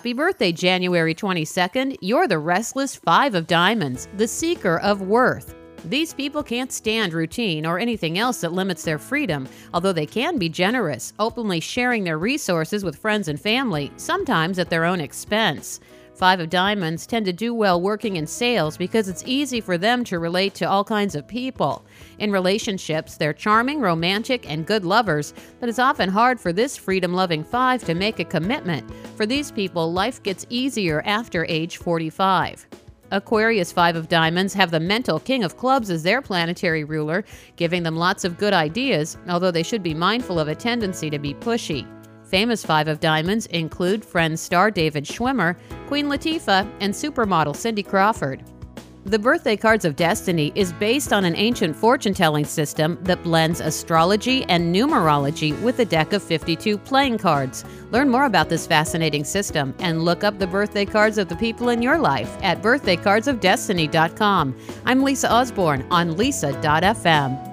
Happy birthday, January 22nd. You're the restless Five of Diamonds, the seeker of worth. These people can't stand routine or anything else that limits their freedom, although they can be generous, openly sharing their resources with friends and family, sometimes at their own expense. Five of Diamonds tend to do well working in sales because it's easy for them to relate to all kinds of people. In relationships, they're charming, romantic, and good lovers, but it's often hard for this freedom loving five to make a commitment. For these people, life gets easier after age 45. Aquarius Five of Diamonds have the mental King of Clubs as their planetary ruler, giving them lots of good ideas, although they should be mindful of a tendency to be pushy. Famous Five of Diamonds include Friends star David Schwimmer, Queen Latifah, and supermodel Cindy Crawford. The Birthday Cards of Destiny is based on an ancient fortune telling system that blends astrology and numerology with a deck of 52 playing cards. Learn more about this fascinating system and look up the birthday cards of the people in your life at birthdaycardsofdestiny.com. I'm Lisa Osborne on lisa.fm.